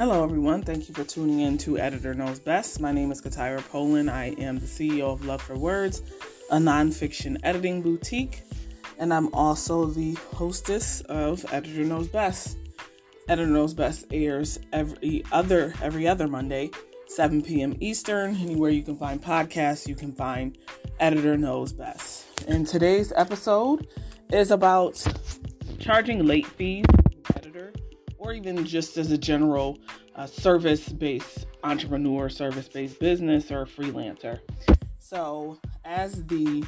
Hello, everyone. Thank you for tuning in to Editor Knows Best. My name is Katira Poland. I am the CEO of Love for Words, a nonfiction editing boutique, and I'm also the hostess of Editor Knows Best. Editor Knows Best airs every other every other Monday, 7 p.m. Eastern. Anywhere you can find podcasts, you can find Editor Knows Best. And today's episode is about charging late fees editor or even just as a general uh, service-based entrepreneur, service-based business or freelancer. So, as the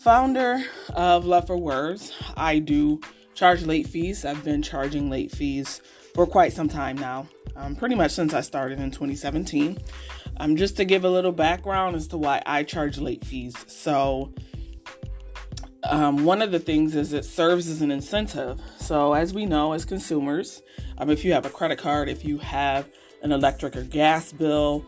founder of Love for Words, I do charge late fees. I've been charging late fees for quite some time now, um, pretty much since I started in 2017. Um, just to give a little background as to why I charge late fees. So, um, one of the things is it serves as an incentive. So, as we know, as consumers, um, if you have a credit card, if you have an electric or gas bill,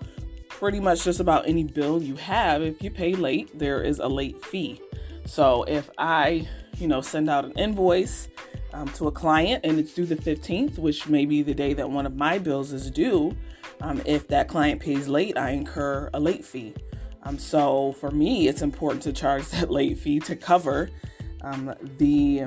pretty much just about any bill you have, if you pay late, there is a late fee. So, if I, you know, send out an invoice um, to a client and it's due the 15th, which may be the day that one of my bills is due, um, if that client pays late, I incur a late fee. Um, so for me, it's important to charge that late fee to cover um, the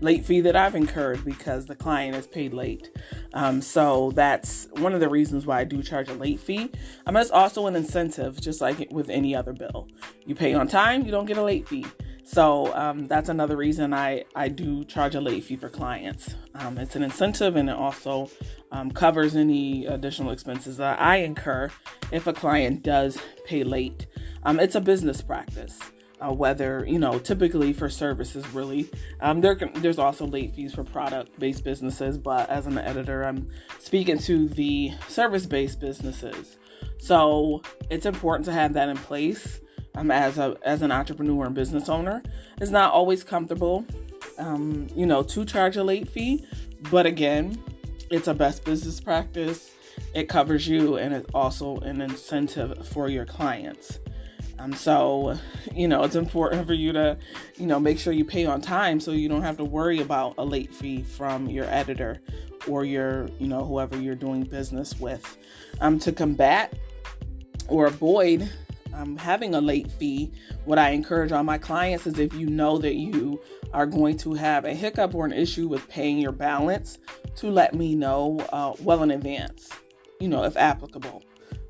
late fee that I've incurred because the client is paid late. Um, so that's one of the reasons why I do charge a late fee. Um, it's also an incentive, just like with any other bill. You pay on time, you don't get a late fee. So um, that's another reason I, I do charge a late fee for clients. Um, it's an incentive and it also um, covers any additional expenses that I incur if a client does pay late. Um, it's a business practice. Uh, whether you know, typically for services, really, um, there there's also late fees for product-based businesses. But as an editor, I'm speaking to the service-based businesses, so it's important to have that in place. Um, as a as an entrepreneur and business owner, it's not always comfortable, um, you know, to charge a late fee. But again, it's a best business practice. It covers you and it's also an incentive for your clients. Um, so, you know, it's important for you to, you know, make sure you pay on time so you don't have to worry about a late fee from your editor or your, you know, whoever you're doing business with. Um, to combat or avoid um, having a late fee, what I encourage all my clients is if you know that you are going to have a hiccup or an issue with paying your balance, to let me know uh, well in advance, you know, if applicable.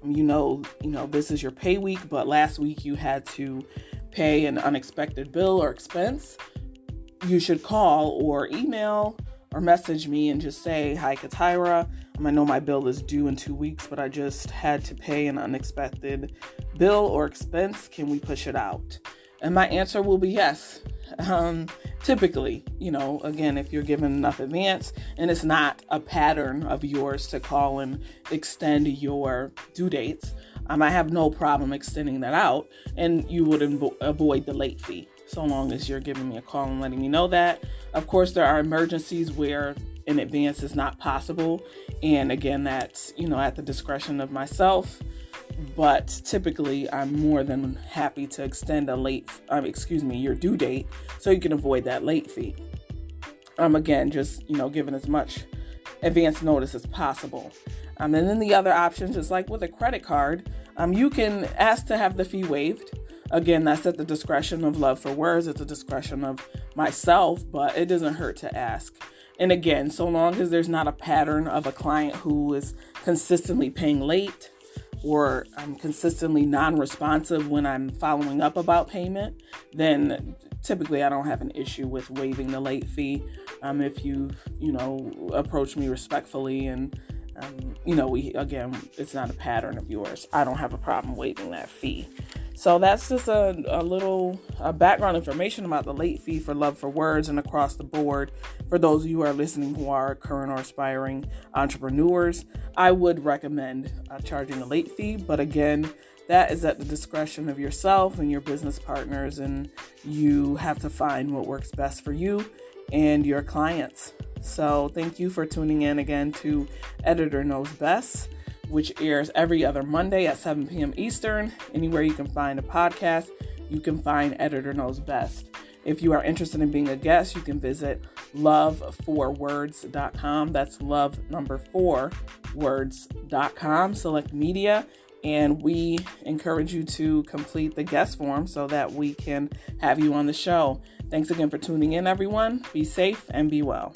Um, you know, you know, this is your pay week, but last week you had to pay an unexpected bill or expense. You should call or email or message me and just say, Hi, Katira. Um, I know my bill is due in two weeks, but I just had to pay an unexpected bill or expense. Can we push it out? And my answer will be yes. Um, typically, you know, again, if you're given enough advance and it's not a pattern of yours to call and extend your due dates, um, I have no problem extending that out and you would avoid the late fee so long as you're giving me a call and letting me know that. Of course, there are emergencies where in advance is not possible. And again, that's, you know, at the discretion of myself but typically I'm more than happy to extend a late, um, excuse me, your due date so you can avoid that late fee. Um, again, just you know, giving as much advance notice as possible. Um, and then the other options, just like with a credit card, um, you can ask to have the fee waived. Again, that's at the discretion of Love for Words. It's a discretion of myself, but it doesn't hurt to ask. And again, so long as there's not a pattern of a client who is consistently paying late, or I'm consistently non responsive when I'm following up about payment, then typically I don't have an issue with waiving the late fee. Um, if you, you know, approach me respectfully and, um, you know, we, again, it's not a pattern of yours, I don't have a problem waiving that fee. So that's just a, a little background information about the late fee for Love for Words and across the board. For those of you who are listening who are current or aspiring entrepreneurs, I would recommend uh, charging a late fee. But again, that is at the discretion of yourself and your business partners, and you have to find what works best for you and your clients. So, thank you for tuning in again to Editor Knows Best which airs every other Monday at 7 p.m. Eastern. Anywhere you can find a podcast, you can find Editor Knows Best. If you are interested in being a guest, you can visit love4words.com. That's love number four words.com. Select media, and we encourage you to complete the guest form so that we can have you on the show. Thanks again for tuning in, everyone. Be safe and be well.